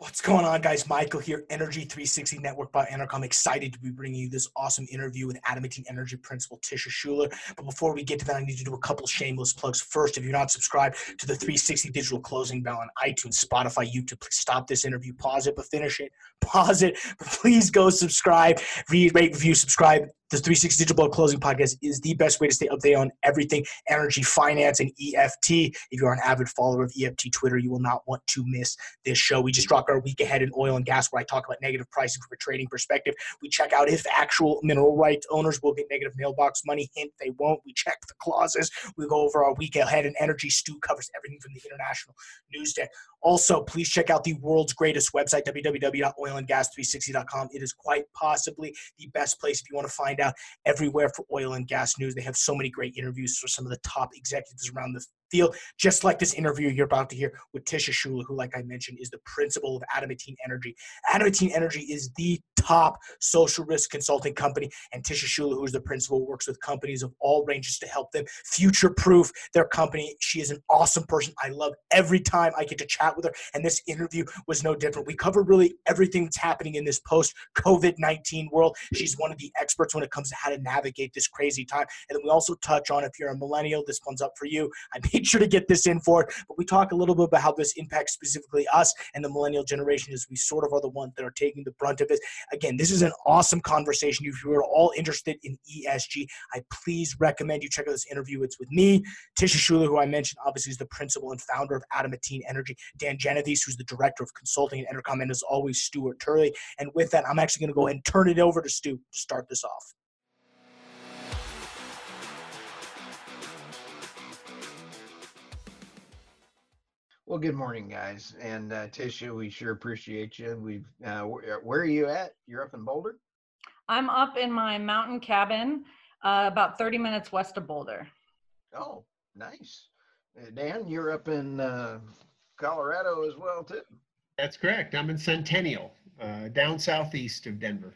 What's going on, guys? Michael here, Energy 360 Network by Enercom. Excited to be bringing you this awesome interview with Adamantine Energy Principal Tisha Schuller. But before we get to that, I need to do a couple shameless plugs. First, if you're not subscribed to the 360 Digital Closing Bell on iTunes, Spotify, YouTube, please stop this interview, pause it, but finish it. Pause it, but please go subscribe, read, rate, review, subscribe the 360 Digital Closing Podcast is the best way to stay updated on everything energy, finance, and EFT. If you're an avid follower of EFT Twitter, you will not want to miss this show. We just dropped our week ahead in oil and gas, where I talk about negative pricing from a trading perspective. We check out if actual mineral rights owners will get negative mailbox money. Hint, they won't. We check the clauses. We go over our week ahead, in Energy Stu covers everything from the international news deck. Also, please check out the world's greatest website, www.oilandgas360.com. It is quite possibly the best place if you want to find out everywhere for oil and gas news. They have so many great interviews for some of the top executives around the field, just like this interview you're about to hear with Tisha Schuller, who, like I mentioned, is the principal of Adamantine Energy. Adamantine Energy is the top social risk consulting company, and Tisha Schuller, who is the principal, works with companies of all ranges to help them future proof their company. She is an awesome person. I love every time I get to chat with her, and this interview was no different. We cover really everything that's happening in this post COVID 19 world. She's one of the experts when it comes to how to navigate this crazy time. And then we also touch on if you're a millennial, this one's up for you. I made sure to get this in for it, but we talk a little bit about how this impacts specifically us and the millennial generation as we sort of are the ones that are taking the brunt of this. Again, this is an awesome conversation. If you are all interested in ESG, I please recommend you check out this interview. It's with me, Tisha Schuller, who I mentioned, obviously is the principal and founder of Adamantine Energy, Dan Genovese, who's the director of consulting at Enercom, and as always, Stuart Turley. And with that, I'm actually going to go ahead and turn it over to Stu to start this off. Well, good morning, guys. And uh, Tisha, we sure appreciate you. We've uh, where, where, are you at? You're up in Boulder. I'm up in my mountain cabin, uh, about 30 minutes west of Boulder. Oh, nice. Uh, Dan, you're up in uh, Colorado as well, too. That's correct. I'm in Centennial, uh, down southeast of Denver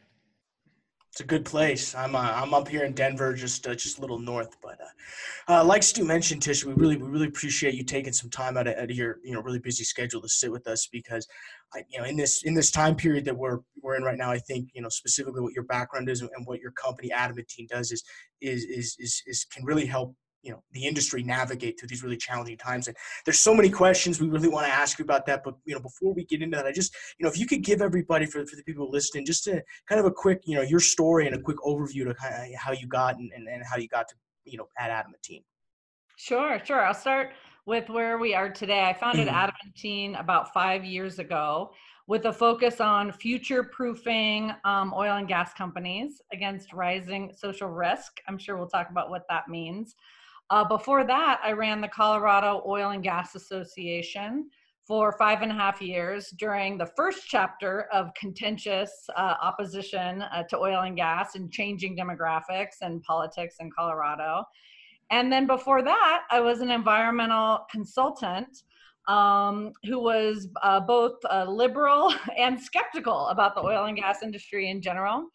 it's a good place. I'm uh, I'm up here in Denver, just uh, just a little north. But uh, uh, like Stu mentioned, Tish, we really we really appreciate you taking some time out of, out of, your you know really busy schedule to sit with us because I, you know in this in this time period that we're we're in right now, I think you know specifically what your background is and what your company Adamantine does is is is is, is can really help you know the industry navigate through these really challenging times and there's so many questions we really want to ask you about that but you know before we get into that i just you know if you could give everybody for, for the people listening just a kind of a quick you know your story and a quick overview to kind of how you got and, and, and how you got to you know at adamantine sure sure i'll start with where we are today i founded mm-hmm. adamantine about five years ago with a focus on future proofing um, oil and gas companies against rising social risk. I'm sure we'll talk about what that means. Uh, before that, I ran the Colorado Oil and Gas Association for five and a half years during the first chapter of contentious uh, opposition uh, to oil and gas and changing demographics and politics in Colorado. And then before that, I was an environmental consultant um, who was uh, both uh, liberal and skeptical about the oil and gas industry in general.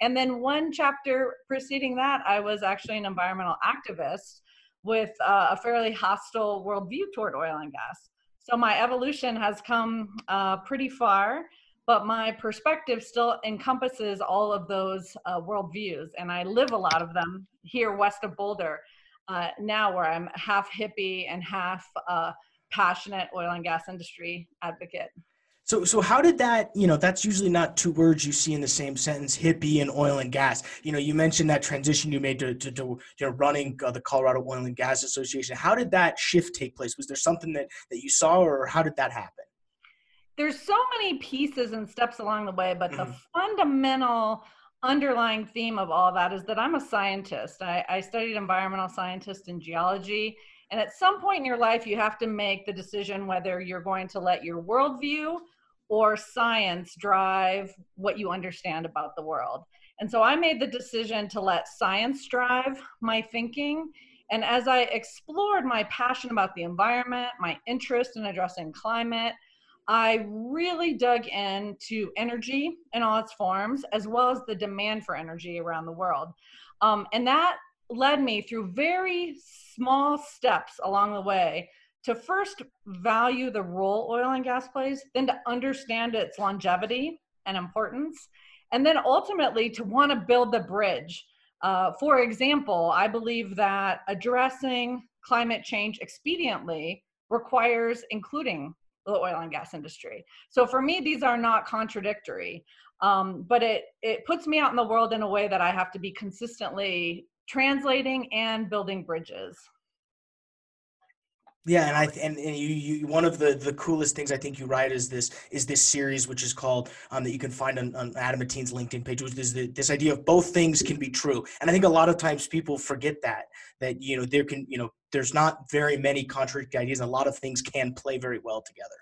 And then one chapter preceding that, I was actually an environmental activist with uh, a fairly hostile worldview toward oil and gas. So my evolution has come uh, pretty far, but my perspective still encompasses all of those uh, worldviews. And I live a lot of them here west of Boulder uh, now, where I'm half hippie and half uh, passionate oil and gas industry advocate. So, so how did that? You know, that's usually not two words you see in the same sentence: hippie and oil and gas. You know, you mentioned that transition you made to, to, to you know running uh, the Colorado Oil and Gas Association. How did that shift take place? Was there something that that you saw, or how did that happen? There's so many pieces and steps along the way, but mm-hmm. the fundamental underlying theme of all that is that I'm a scientist. I, I studied environmental scientist and geology. And at some point in your life, you have to make the decision whether you're going to let your worldview or science drive what you understand about the world. And so I made the decision to let science drive my thinking. And as I explored my passion about the environment, my interest in addressing climate, I really dug into energy in all its forms, as well as the demand for energy around the world. Um, and that led me through very small steps along the way to first value the role oil and gas plays, then to understand its longevity and importance, and then ultimately to want to build the bridge. Uh, for example, I believe that addressing climate change expediently requires including the oil and gas industry. So for me, these are not contradictory, um, but it it puts me out in the world in a way that I have to be consistently translating and building bridges. Yeah, and I and, and you, you one of the the coolest things I think you write is this is this series which is called um, that you can find on, on Adamantines LinkedIn page, which is the, this idea of both things can be true. And I think a lot of times people forget that that you know there can you know there's not very many contradictory ideas. And a lot of things can play very well together.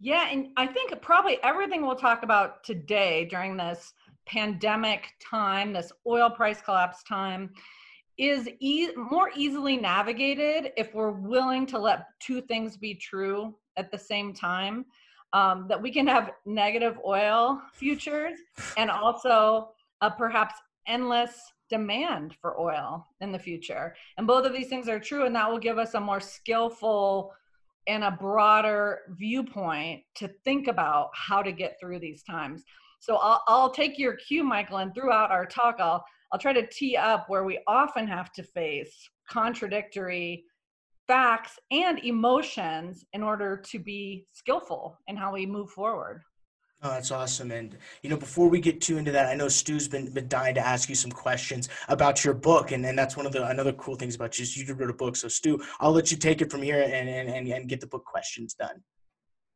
Yeah, and I think probably everything we'll talk about today during this pandemic time, this oil price collapse time, is e- more easily navigated if we're willing to let two things be true at the same time. Um, that we can have negative oil futures and also a perhaps endless demand for oil in the future. And both of these things are true, and that will give us a more skillful and a broader viewpoint to think about how to get through these times. So I'll, I'll take your cue, Michael, and throughout our talk, I'll I'll try to tee up where we often have to face contradictory facts and emotions in order to be skillful in how we move forward. Oh, that's awesome. And you know, before we get too into that, I know Stu's been been dying to ask you some questions about your book, and, and that's one of the another cool things about you is you wrote a book. So Stu, I'll let you take it from here and and, and, and get the book questions done.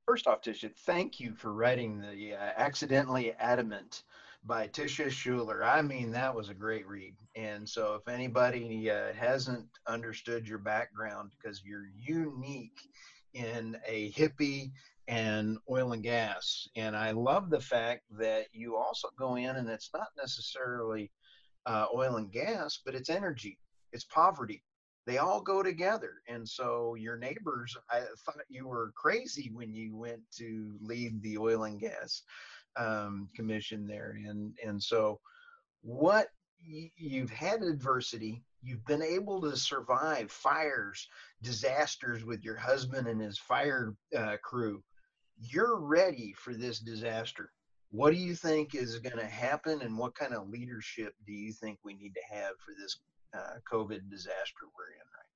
First off, Tisha, thank you for writing the uh, accidentally adamant by Tisha Schuller. I mean, that was a great read. And so, if anybody uh, hasn't understood your background, because you're unique in a hippie and oil and gas, and I love the fact that you also go in and it's not necessarily uh, oil and gas, but it's energy, it's poverty. They all go together. And so, your neighbors, I thought you were crazy when you went to lead the oil and gas um, commission there, and and so what you've had adversity, you've been able to survive fires, disasters with your husband and his fire uh, crew. You're ready for this disaster. What do you think is going to happen, and what kind of leadership do you think we need to have for this uh, COVID disaster we're in right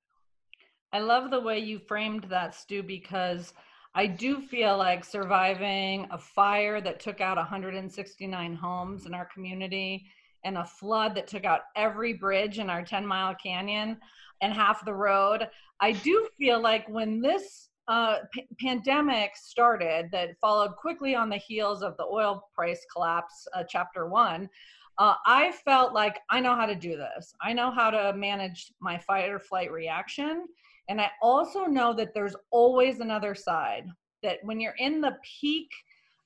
now? I love the way you framed that, Stu, because I do feel like surviving a fire that took out 169 homes in our community and a flood that took out every bridge in our 10 mile canyon and half the road. I do feel like when this uh, p- pandemic started, that followed quickly on the heels of the oil price collapse, uh, chapter one, uh, I felt like I know how to do this. I know how to manage my fight or flight reaction. And I also know that there's always another side, that when you're in the peak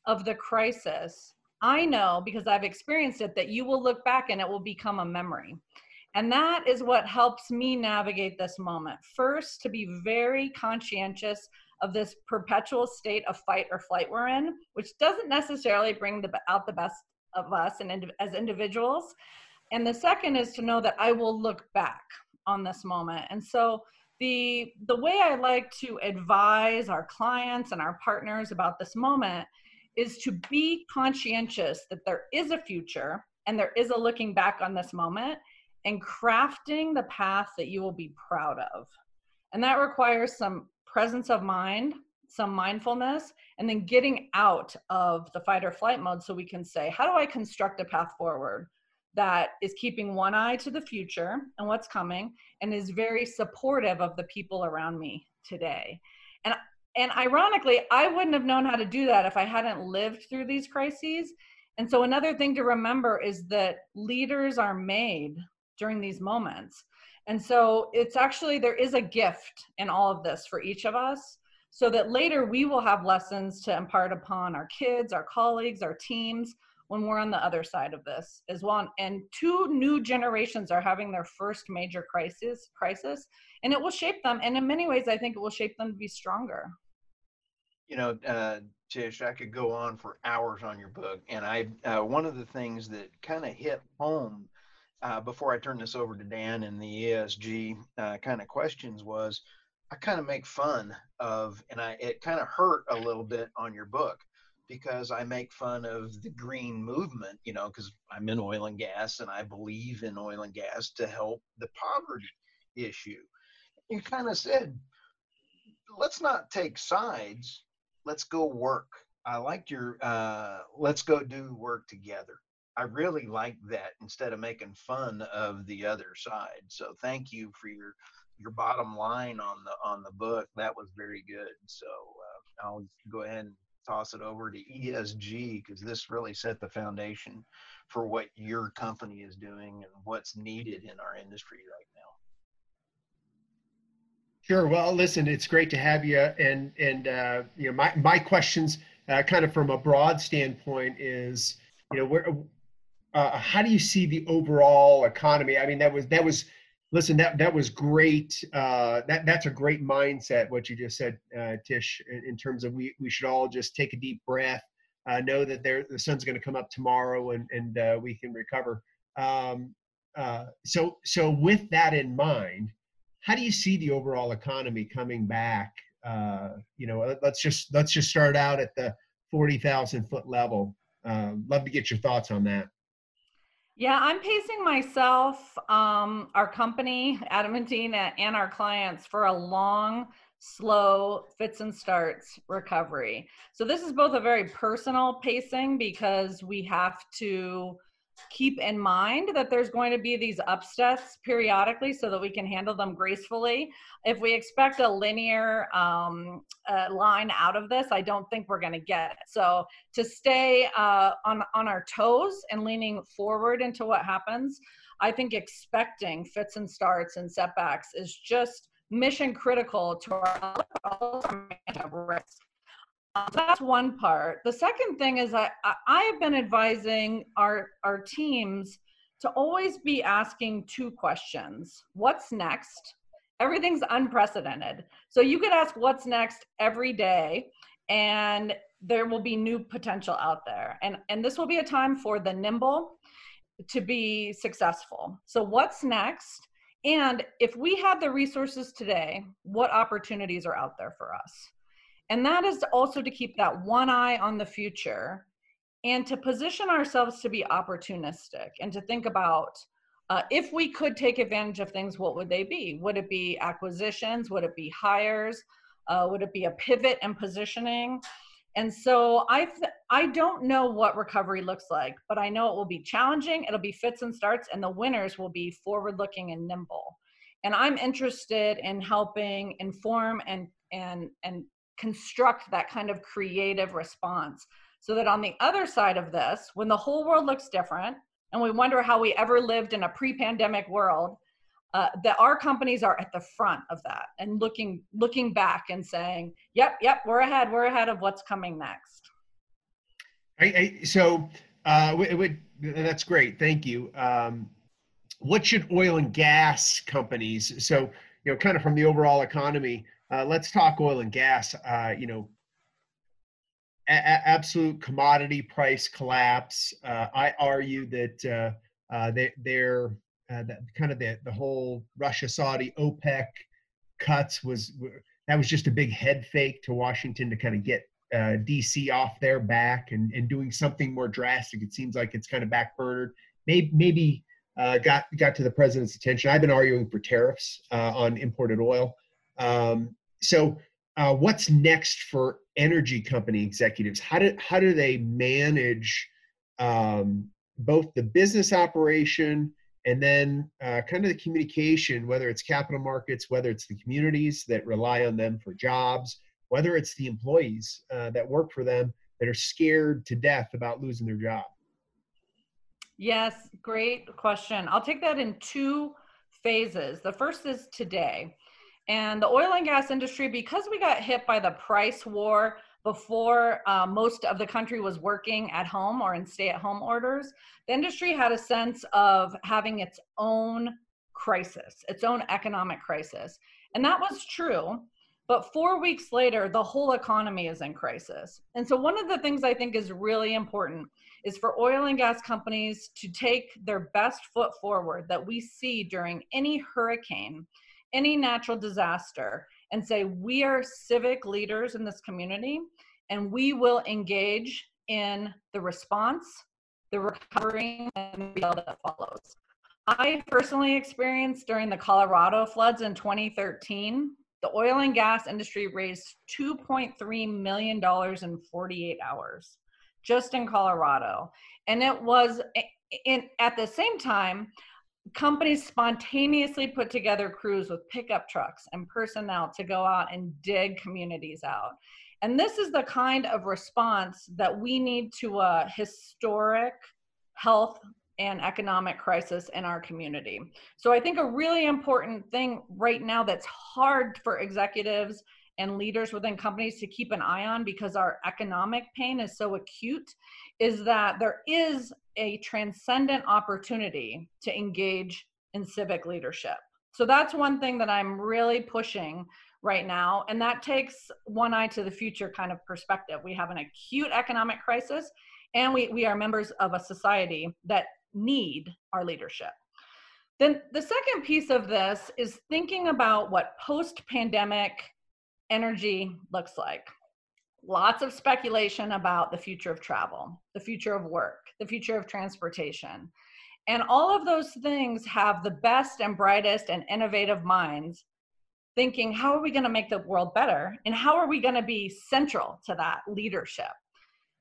of the crisis, I know because I've experienced it that you will look back and it will become a memory. And that is what helps me navigate this moment. First, to be very conscientious of this perpetual state of fight or flight we're in, which doesn't necessarily bring the, out the best of us and as individuals. And the second is to know that I will look back on this moment. And so the the way i like to advise our clients and our partners about this moment is to be conscientious that there is a future and there is a looking back on this moment and crafting the path that you will be proud of. And that requires some presence of mind some mindfulness and then getting out of the fight or flight mode so we can say how do i construct a path forward that is keeping one eye to the future and what's coming and is very supportive of the people around me today. And and ironically, I wouldn't have known how to do that if I hadn't lived through these crises. And so another thing to remember is that leaders are made during these moments. And so it's actually there is a gift in all of this for each of us so that later we will have lessons to impart upon our kids, our colleagues, our teams when we're on the other side of this as well. And two new generations are having their first major crisis, crisis, and it will shape them. And in many ways, I think it will shape them to be stronger. You know, uh, Tish, I could go on for hours on your book, and I uh, one of the things that kind of hit home uh, before I turn this over to Dan and the ESG uh, kind of questions was I kind of make fun of, and I it kind of hurt a little bit on your book because I make fun of the green movement, you know, because I'm in oil and gas and I believe in oil and gas to help the poverty issue. You kind of said, let's not take sides, let's go work. I liked your uh, let's go do work together. I really like that instead of making fun of the other side. So thank you for your your bottom line on the on the book. That was very good. So uh, I'll go ahead and toss it over to ESG because this really set the foundation for what your company is doing and what's needed in our industry right now. Sure. Well, listen, it's great to have you. And and uh, you know, my my questions, uh, kind of from a broad standpoint, is you know, where, uh, how do you see the overall economy? I mean, that was that was Listen, that that was great. Uh, that that's a great mindset. What you just said, uh, Tish, in, in, terms of we we should all just take a deep breath, uh, know that there the sun's going to come up tomorrow, and and uh, we can recover. Um, uh, so so with that in mind, how do you see the overall economy coming back? Uh, you know, let's just let's just start out at the forty thousand foot level. Um, love to get your thoughts on that. Yeah, I'm pacing myself, um, our company, Adamantine, and our clients for a long, slow fits and starts recovery. So this is both a very personal pacing because we have to keep in mind that there's going to be these upsets periodically so that we can handle them gracefully. If we expect a linear um, uh, line out of this, I don't think we're going to get it. So to stay uh, on, on our toes and leaning forward into what happens, I think expecting fits and starts and setbacks is just mission critical to our risk. That's one part. The second thing is I, I have been advising our, our teams to always be asking two questions. What's next? Everything's unprecedented. So you could ask what's next every day and there will be new potential out there. And, and this will be a time for the nimble to be successful. So what's next? And if we had the resources today, what opportunities are out there for us? And that is also to keep that one eye on the future and to position ourselves to be opportunistic and to think about uh, if we could take advantage of things, what would they be? Would it be acquisitions? Would it be hires? Uh, would it be a pivot and positioning? And so I th- I don't know what recovery looks like, but I know it will be challenging. It'll be fits and starts, and the winners will be forward looking and nimble. And I'm interested in helping inform and and and construct that kind of creative response so that on the other side of this when the whole world looks different and we wonder how we ever lived in a pre-pandemic world uh, that our companies are at the front of that and looking looking back and saying yep yep we're ahead we're ahead of what's coming next. I, I, so uh, that's great thank you. Um, what should oil and gas companies so you know kind of from the overall economy uh, let's talk oil and gas. Uh, you know, a- absolute commodity price collapse. Uh, I argue that uh, uh, they, they're uh, that kind of the, the whole Russia, Saudi, OPEC cuts was that was just a big head fake to Washington to kind of get DC off their back and, and doing something more drastic. It seems like it's kind of backburnered. Maybe maybe got got to the president's attention. I've been arguing for tariffs on imported oil. Um, so, uh, what's next for energy company executives? How do how do they manage um, both the business operation and then uh, kind of the communication, whether it's capital markets, whether it's the communities that rely on them for jobs, whether it's the employees uh, that work for them that are scared to death about losing their job? Yes, great question. I'll take that in two phases. The first is today. And the oil and gas industry, because we got hit by the price war before uh, most of the country was working at home or in stay at home orders, the industry had a sense of having its own crisis, its own economic crisis. And that was true. But four weeks later, the whole economy is in crisis. And so, one of the things I think is really important is for oil and gas companies to take their best foot forward that we see during any hurricane any natural disaster and say, we are civic leaders in this community and we will engage in the response, the recovery, and the that follows. I personally experienced during the Colorado floods in 2013, the oil and gas industry raised $2.3 million in 48 hours just in Colorado. And it was eh, in, at the same time, companies spontaneously put together crews with pickup trucks and personnel to go out and dig communities out. And this is the kind of response that we need to a historic health and economic crisis in our community. So I think a really important thing right now that's hard for executives and leaders within companies to keep an eye on because our economic pain is so acute is that there is a transcendent opportunity to engage in civic leadership. So that's one thing that I'm really pushing right now. And that takes one eye to the future kind of perspective. We have an acute economic crisis, and we, we are members of a society that need our leadership. Then the second piece of this is thinking about what post pandemic energy looks like. Lots of speculation about the future of travel, the future of work, the future of transportation. And all of those things have the best and brightest and innovative minds thinking, how are we going to make the world better? And how are we going to be central to that leadership?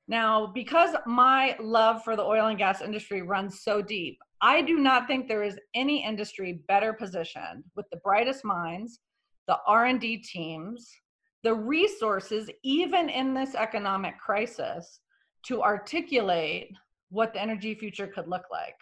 Now, because my love for the oil and gas industry runs so deep, I do not think there is any industry better positioned with the brightest minds, the R&D teams, the resources even in this economic crisis to articulate what the energy future could look like.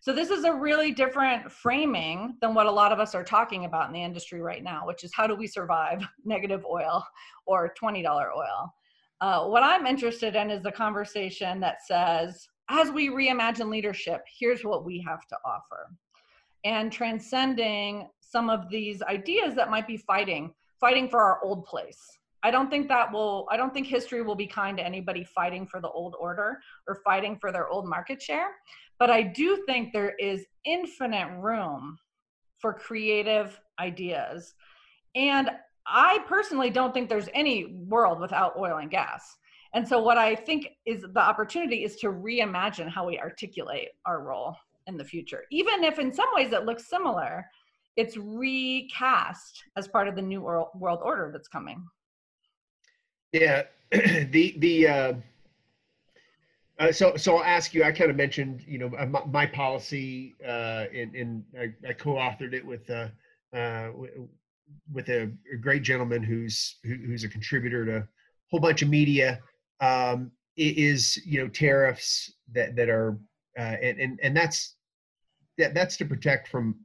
So this is a really different framing than what a lot of us are talking about in the industry right now, which is how do we survive negative oil or $20 oil? Uh, what I'm interested in is the conversation that says, as we reimagine leadership, here's what we have to offer. And transcending some of these ideas that might be fighting, fighting for our old place. I don't think that will, I don't think history will be kind to anybody fighting for the old order or fighting for their old market share. But I do think there is infinite room for creative ideas. And I personally don't think there's any world without oil and gas. And so, what I think is the opportunity is to reimagine how we articulate our role in the future. Even if in some ways it looks similar, it's recast as part of the new world, world order that's coming. Yeah, the the uh, uh, so so I'll ask you. I kind of mentioned you know my, my policy, uh, and, I, I, co-authored it with uh, uh, with a, a great gentleman who's who, who's a contributor to a whole bunch of media um, is you know tariffs that that are uh, and, and and that's that that's to protect from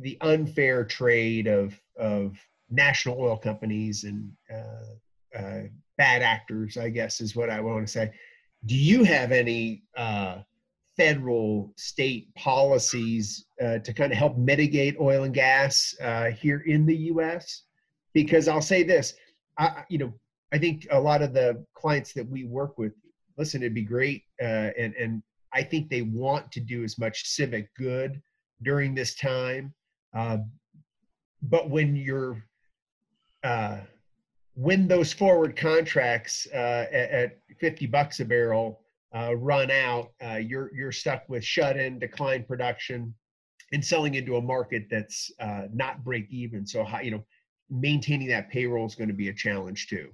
the unfair trade of of national oil companies and uh, uh, bad actors i guess is what i want to say do you have any uh, federal state policies uh, to kind of help mitigate oil and gas uh, here in the U.S. Because I'll say this, I, you know, I think a lot of the clients that we work with, listen, it'd be great, uh, and and I think they want to do as much civic good during this time. Uh, but when you're uh, when those forward contracts uh, at, at 50 bucks a barrel uh, run out, uh, you're you're stuck with shut in, decline production, and selling into a market that's uh, not break even. So how, you know, maintaining that payroll is going to be a challenge too.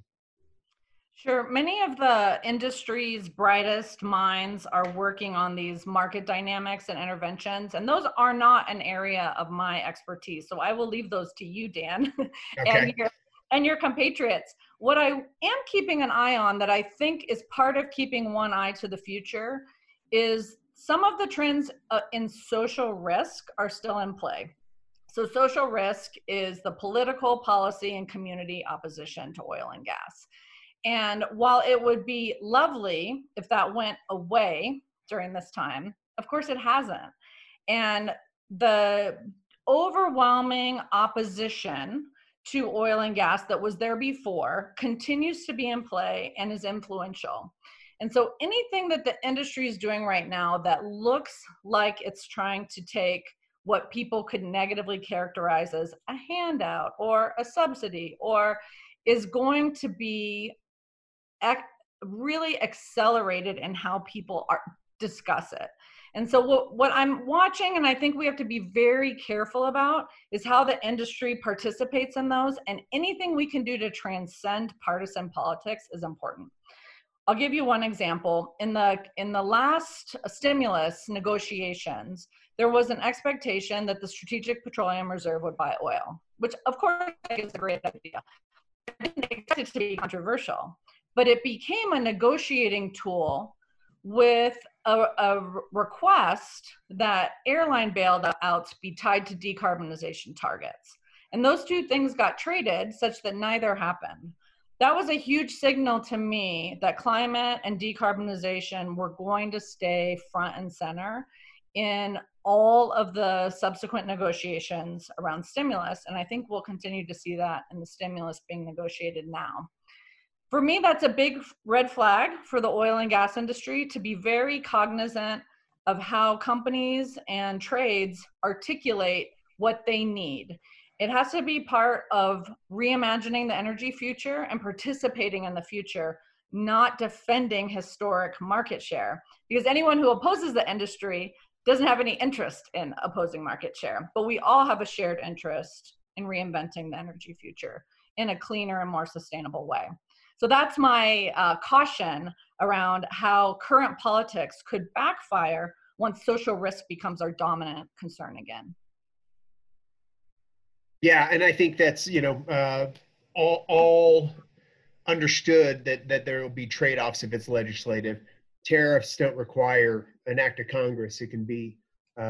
Sure. Many of the industry's brightest minds are working on these market dynamics and interventions, and those are not an area of my expertise. So I will leave those to you, Dan, okay. and your and your compatriots. What I am keeping an eye on that I think is part of keeping one eye to the future is some of the trends uh, in social risk are still in play. So, social risk is the political, policy, and community opposition to oil and gas. And while it would be lovely if that went away during this time, of course it hasn't. And the overwhelming opposition to oil and gas that was there before continues to be in play and is influential. And so anything that the industry is doing right now that looks like it's trying to take what people could negatively characterize as a handout or a subsidy or is going to be really accelerated in how people are discuss it and so what, what i'm watching and i think we have to be very careful about is how the industry participates in those and anything we can do to transcend partisan politics is important I'll give you one example. In the in the last stimulus negotiations, there was an expectation that the Strategic Petroleum Reserve would buy oil, which of course is a great idea. I didn't expect it to be controversial, but it became a negotiating tool with a, a request that airline bailouts be tied to decarbonization targets. And those two things got traded such that neither happened that was a huge signal to me that climate and decarbonization were going to stay front and center in all of the subsequent negotiations around stimulus. And I think we'll continue to see that in the stimulus being negotiated now. For me, that's a big red flag for the oil and gas industry to be very cognizant of how companies and trades articulate what they need. It has to be part of reimagining the energy future and participating in the future, not defending historic market share. Because anyone who opposes the industry doesn't have any interest in opposing market share. But we all have a shared interest in reinventing the energy future in a cleaner and more sustainable way. So that's my uh, caution around how current politics could backfire once social risk becomes our dominant concern again. Yeah, and I think that's you know uh, all all understood that that there will be trade offs if it's legislative. Tariffs don't require an act of Congress; it can be uh,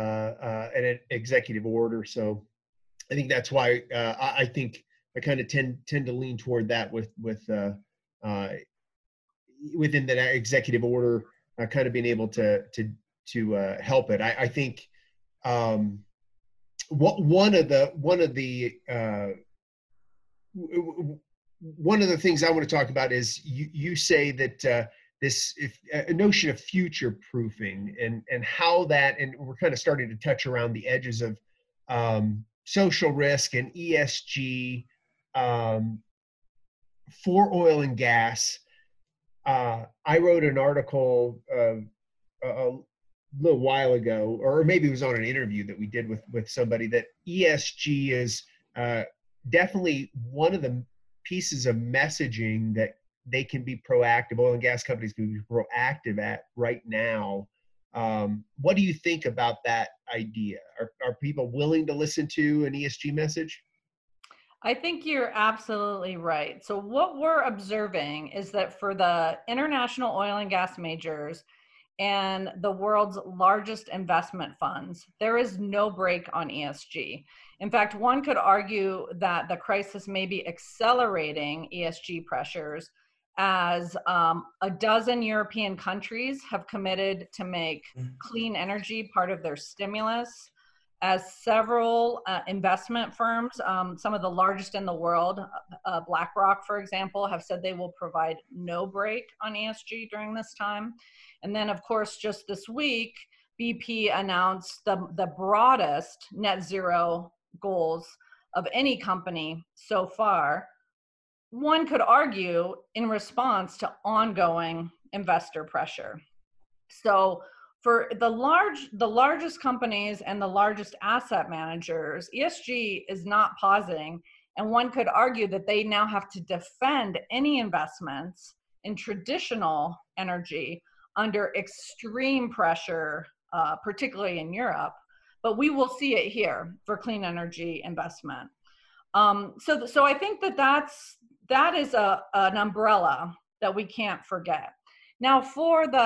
uh, an executive order. So I think that's why uh, I, I, think I kind of tend tend to lean toward that with with uh, within that executive order, kind of being able to to to help it. I, I think. Um, what one of the one of the uh, one of the things I want to talk about is you, you say that uh, this if, a notion of future proofing and and how that and we're kind of starting to touch around the edges of um, social risk and ESG um, for oil and gas. Uh, I wrote an article uh, a, little while ago, or maybe it was on an interview that we did with with somebody that ESG is uh, definitely one of the pieces of messaging that they can be proactive. Oil and gas companies can be proactive at right now. Um, what do you think about that idea? Are, are people willing to listen to an ESG message? I think you're absolutely right. So, what we're observing is that for the international oil and gas majors, and the world's largest investment funds, there is no break on ESG. In fact, one could argue that the crisis may be accelerating ESG pressures as um, a dozen European countries have committed to make mm. clean energy part of their stimulus. As several uh, investment firms, um, some of the largest in the world, uh, BlackRock, for example, have said they will provide no break on ESG during this time. And then, of course, just this week, BP announced the, the broadest net zero goals of any company so far. One could argue in response to ongoing investor pressure. So, for the large the largest companies and the largest asset managers esg is not pausing and one could argue that they now have to defend any investments in traditional energy under extreme pressure, uh, particularly in Europe. But we will see it here for clean energy investment. Um, so, so I think that that's that is a, an umbrella that we can't forget. Now, for the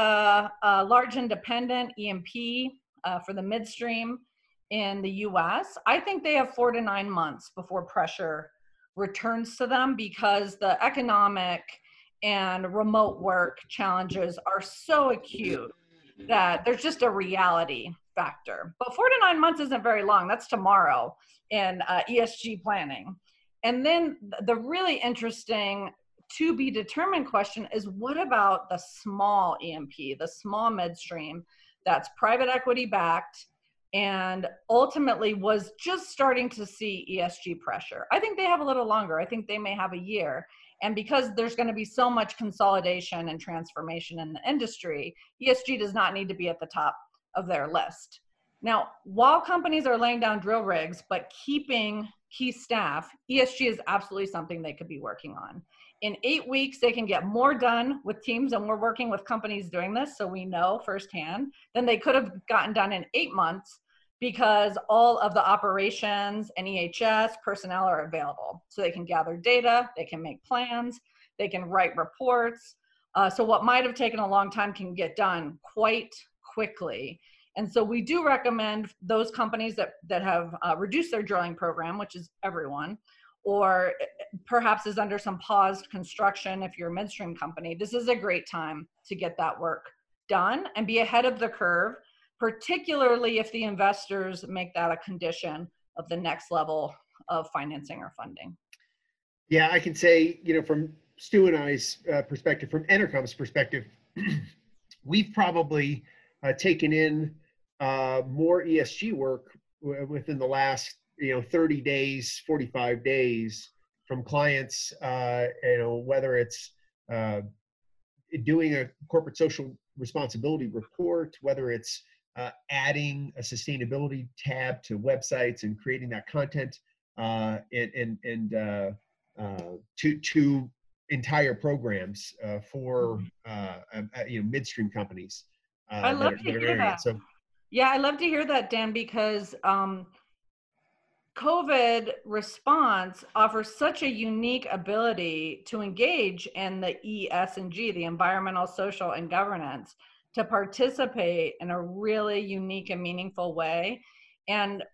uh, large independent E&P uh, for the midstream in the U.S., I think they have four to nine months before pressure returns to them because the economic and remote work challenges are so acute that there's just a reality factor. But four to nine months isn't very long. That's tomorrow in uh, ESG planning. And then the really interesting to be determined question is what about the small E&P, the small midstream that's private equity backed, and ultimately was just starting to see ESG pressure. I think they have a little longer. I think they may have a year. And because there's going to be so much consolidation and transformation in the industry, ESG does not need to be at the top of their list. Now, while companies are laying down drill rigs but keeping key staff, ESG is absolutely something they could be working on. In eight weeks, they can get more done with teams, and we're working with companies doing this, so we know firsthand, than they could have gotten done in eight months because all of the operations and EHS personnel are available. So they can gather data, they can make plans, they can write reports. Uh, so what might have taken a long time can get done quite quickly. And so we do recommend those companies that, that have uh, reduced their drilling program, which is everyone, or perhaps is under some paused construction if you're a midstream company. This is a great time to get that work done and be ahead of the curve particularly if the investors make that a condition of the next level of financing or funding. Yeah, I can say, you know, from Stu and I's uh, perspective, from Enercom's perspective, we've probably uh, taken in uh, more ESG work w- within the last, you know, 30 days, 45 days from clients, uh, you know, whether it's uh, doing a corporate social responsibility report, whether it's uh, adding a sustainability tab to websites and creating that content uh, and and, and uh, uh to to entire programs uh, for mm-hmm. uh, you know midstream companies. I love that to hear that. So, yeah, I love to hear that, Dan, because um, COVID response offers such a unique ability to engage in the ESG, the environmental, social, and governance to participate in a really unique and meaningful way. And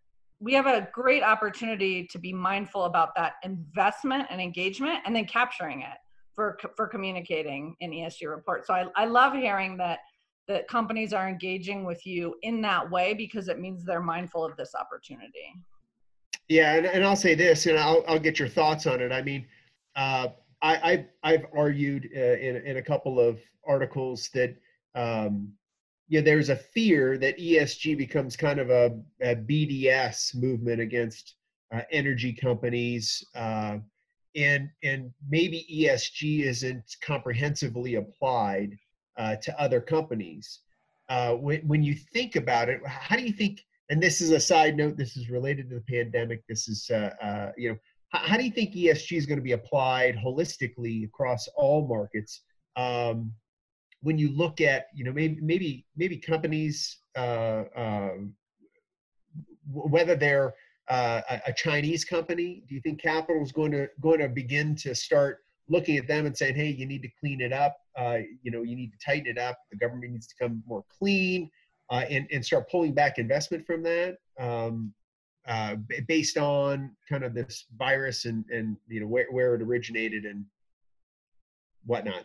we have a great opportunity to be mindful about that investment and engagement and then capturing it for, for communicating in ESG reports. So I, I love hearing that that companies are engaging with you in that way because it means they're mindful of this opportunity. Yeah, and, and I'll say this, and I'll, I'll get your thoughts on it. I mean, uh, I, I, have argued uh, in, in a couple of articles that um, yeah, there's a fear that ESG becomes kind of a, a BDS movement against uh, energy companies, uh, and and maybe ESG isn't comprehensively applied uh, to other companies. Uh, when when you think about it, how do you think? And this is a side note. This is related to the pandemic. This is uh, uh, you know how, how, do you think ESG is going to be applied holistically across all markets? Um, when you look at you know maybe maybe maybe companies uh, uh, whether they're uh, a, a, Chinese company, do you think capital is going to going to begin to start looking at them and saying, hey, you need to clean it up, uh, you know, you need to tighten it up. The government needs to come more clean uh, and and start pulling back investment from that. Um, uh, based on kind of this virus and and you know where, where it originated and whatnot.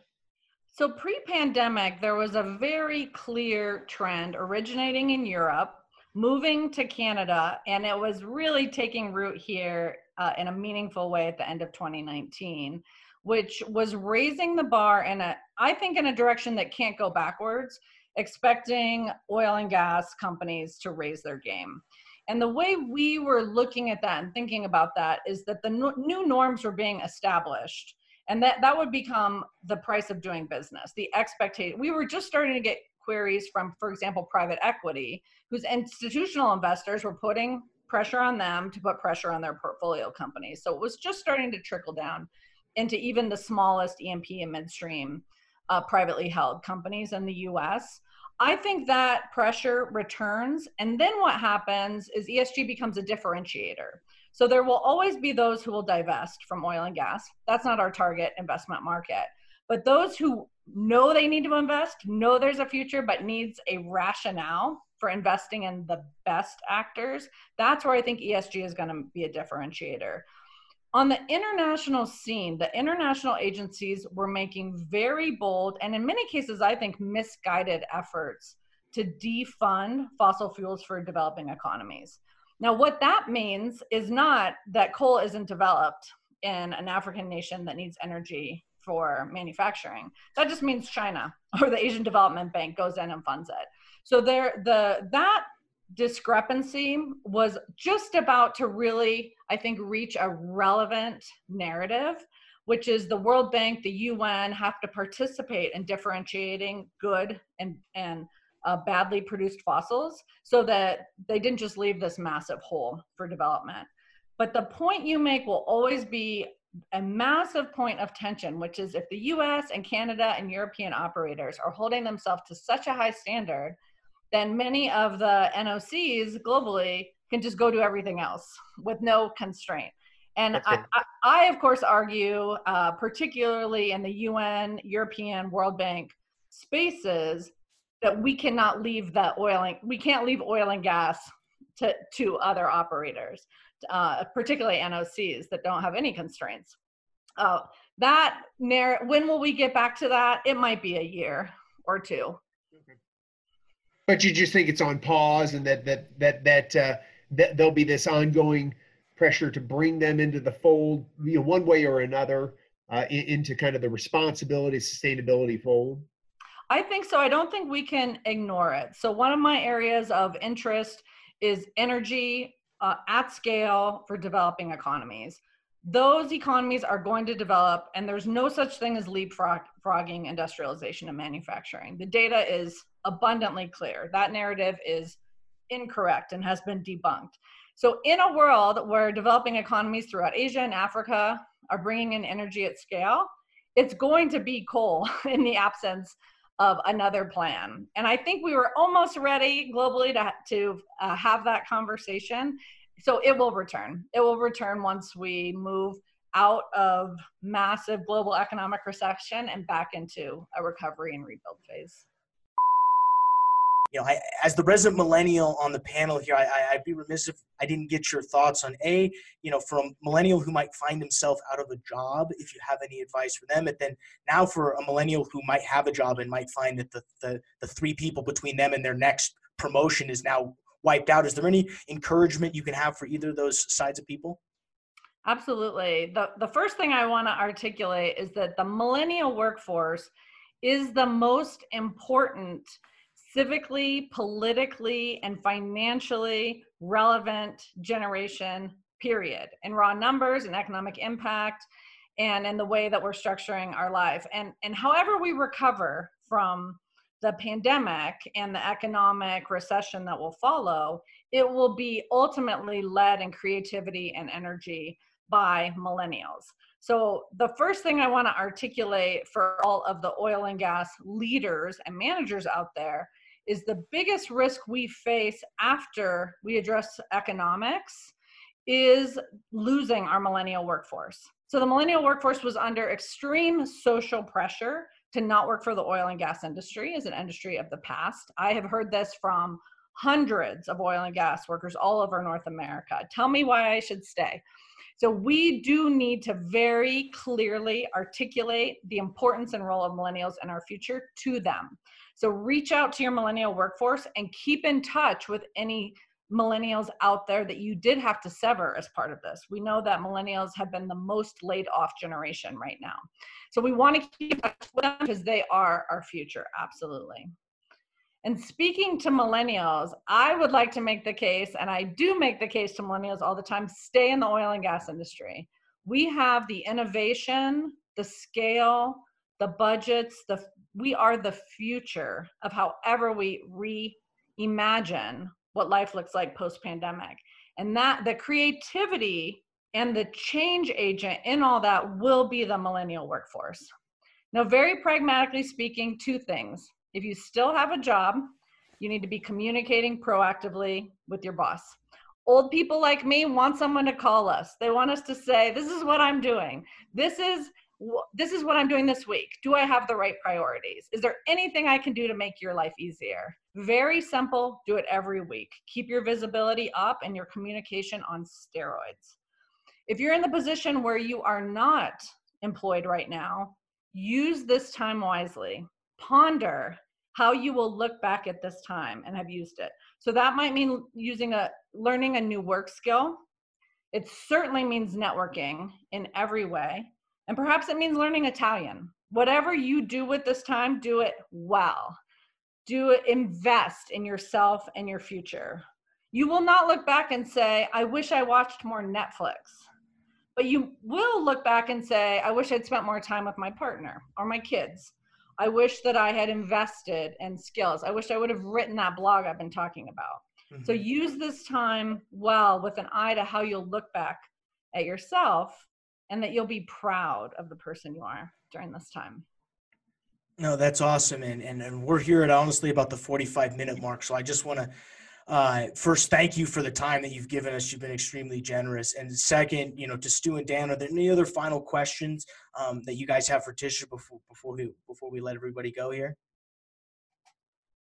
So pre pandemic, there was a very clear trend originating in Europe, moving to Canada, and it was really taking root here uh, in a meaningful way at the end of 2019, which was raising the bar in a, I think, in a direction that can't go backwards, expecting oil and gas companies to raise their game. And the way we were looking at that and thinking about that is that the new norms were being established and that that would become the price of doing business the expectation we were just starting to get queries from for example private equity whose institutional investors were putting pressure on them to put pressure on their portfolio companies so it was just starting to trickle down into even the smallest E&P and midstream uh, privately held companies in the us i think that pressure returns and then what happens is esg becomes a differentiator so there will always be those who will divest from oil and gas. That's not our target investment market. But those who know they need to invest, know there's a future, but needs a rationale for investing in the best actors, that's where I think ESG is going to be a differentiator. On the international scene, the international agencies were making very bold and, in many cases, I think misguided efforts to defund fossil fuels for developing economies. Now, what that means is not that coal isn't developed in an African nation that needs energy for manufacturing. That just means China or the Asian Development Bank goes in and funds it. So there, the that discrepancy was just about to really, I think, reach a relevant narrative, which is the World Bank, the UN have to participate in differentiating good and, and uh, badly produced fossils so that they didn't just leave this massive hole for development. But the point you make will always be a massive point of tension, which is if the US and Canada and European operators are holding themselves to such a high standard, then many of the NOCs globally can just go do everything else with no constraint. And I, I, I, of course, argue, uh, particularly in the UN, European, World Bank spaces, that we cannot leave the oil and we can't leave oil and gas to, to other operators, uh, particularly NOCs that don't have any constraints. Uh, that narr- when will we get back to that? It might be a year or two. But you just think it's on pause, and that that that that uh, that there'll be this ongoing pressure to bring them into the fold, you know, one way or another, uh, into kind of the responsibility sustainability fold. I think so. I don't think we can ignore it. So one of my areas of interest is energy uh, at scale for developing economies. Those economies are going to develop, and there's no such thing as leapfrogging industrialization and manufacturing. The data is abundantly clear. That narrative is incorrect and has been debunked. So, in a world where developing economies throughout Asia and Africa are bringing in energy at scale, it's going to be coal in the absence of another plan. And I think we were almost ready globally to, to uh, have that conversation. So it will return. It will return once we move out of massive global economic recession and back into a recovery and rebuild phase you know, I, as the resident millennial on the panel here, I, would be remiss if I didn't get your thoughts on a, you know, from millennial who might find himself out of a job, if you have any advice for them, and then now for a millennial who might have a job and might find that the the, the three people between them and their next promotion is now wiped out. Is there any encouragement you can have for either of those sides of people? Absolutely. The the first thing I want to articulate is that the millennial workforce is the most important civically, politically, and financially relevant generation, period, in raw numbers and economic impact and in the way that we're structuring our life. And, and however we recover from the pandemic and the economic recession that will follow, it will be ultimately led in creativity and energy by millennials. So, the first thing I want to articulate for all of the oil and gas leaders and managers out there is the biggest risk we face after we address economics is losing our millennial workforce. So the millennial workforce was under extreme social pressure to not work for the oil and gas industry as an industry of the past. I have heard this from hundreds of oil and gas workers all over North America. Tell me why I should stay. So we do need to very clearly articulate the importance and role of millennials in our future to them. So reach out to your millennial workforce and keep in touch with any millennials out there that you did have to sever as part of this. We know that millennials have been the most laid off generation right now. So we want to keep touch with them because they are our future, absolutely. And speaking to millennials, I would like to make the case, and I do make the case to millennials all the time stay in the oil and gas industry. We have the innovation, the scale, the budgets, the we are the future of however we reimagine what life looks like post pandemic. And that the creativity and the change agent in all that will be the millennial workforce. Now, very pragmatically speaking, two things. If you still have a job, you need to be communicating proactively with your boss. Old people like me want someone to call us. They want us to say, This is what I'm doing. This is this is what I'm doing this week. Do I have the right priorities? Is there anything I can do to make your life easier? Very simple. Do it every week. Keep your visibility up and your communication on steroids. If you're in the position where you are not employed right now, use this time wisely. Ponder how you will look back at this time and have used it. So that might mean using a learning a new work skill. It certainly means networking in every way. And perhaps it means learning Italian. Whatever you do with this time, do it well. Do it, invest in yourself and your future. You will not look back and say, I wish I watched more Netflix. But you will look back and say, I wish I'd spent more time with my partner or my kids. I wish that I had invested in skills. I wish I would have written that blog I've been talking about. Mm-hmm. So use this time well with an eye to how you'll look back at yourself and that you'll be proud of the person you are during this time. No, that's awesome. And, and, and we're here at honestly about the 45 minute mark. So I just want to uh, first, thank you for the time that you've given us. You've been extremely generous. And second, you know, to Stu and Dan, are there any other final questions um, that you guys have for Tisha before before we before we let everybody go here?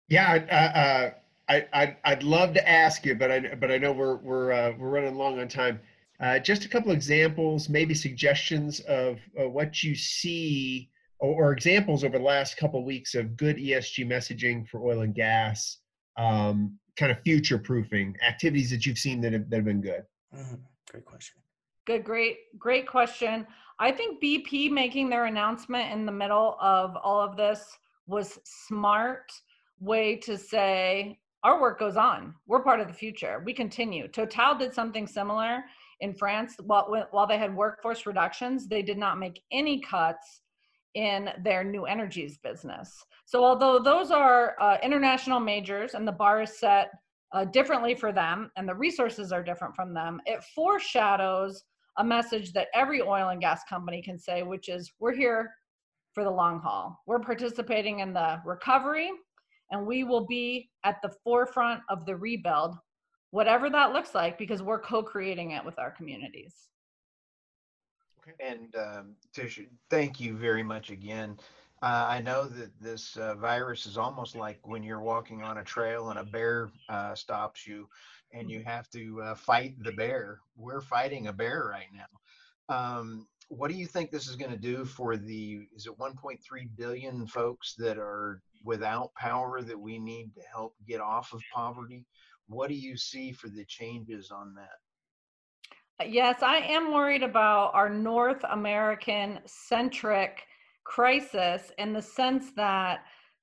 Yeah, uh, uh, I, I I'd love to ask you, but I but I know we're we're uh, we're running long on time. Uh, just a couple examples, maybe suggestions of what you see or, or, examples over the last couple weeks of good ESG messaging for oil and gas. Um, kind of future proofing activities that you've seen that have, that have been good? Mm-hmm. Great question. Good, great, great question. I think BP making their announcement in the middle of all of this was smart way to say our work goes on. We're part of the future. We continue. Total did something similar in France. While, while they had workforce reductions, they did not make any cuts in their new energies business. So although those are uh, international majors and the bar is set uh, differently for them and the resources are different from them, it foreshadows a message that every oil and gas company can say, which is we're here for the long haul. We're participating in the recovery and we will be at the forefront of the rebuild, whatever that looks like, because we're co creating it with our communities. And um, Tisha, thank you very much again. Uh, I know that this uh, virus is almost like when you're walking on a trail and a bear uh, stops you and you have to uh, fight the bear. We're fighting a bear right now. Um, what do you think this is going to do for the, is it 1.3 billion folks that are without power that we need to help get off of poverty? What do you see for the changes on that? Yes, I am worried about our North American centric crisis in the sense that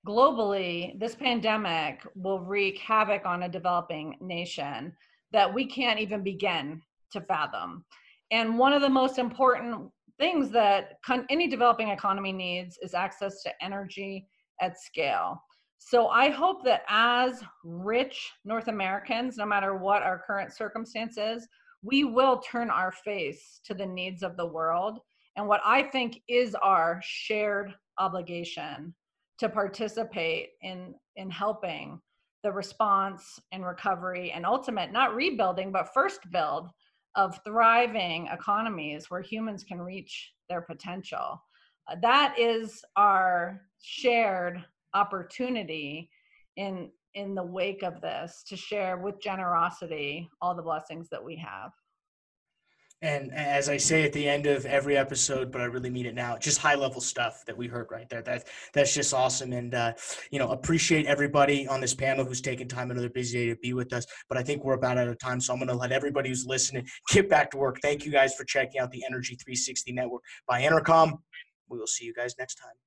globally, this pandemic will wreak havoc on a developing nation that we can't even begin to fathom. And one of the most important things that con- any developing economy needs is access to energy at scale. So I hope that as rich North Americans, no matter what our current circumstances, we will turn our face to the needs of the world and what I think is our shared obligation to participate in in helping the response and recovery and ultimate not rebuilding but first build of thriving economies where humans can reach their potential. That is our shared opportunity in in the wake of this to share with generosity all the blessings that we have and as I say at the end of every episode, but I really mean it now, just high level stuff that we heard right there. That that's just awesome. And uh, you know, appreciate everybody on this panel who's taken time another busy day to be with us. But I think we're about out of time, so I'm going to let everybody who's listening get back to work. Thank you guys for checking out the Energy 360 Network by Enercom. We will see you guys next time.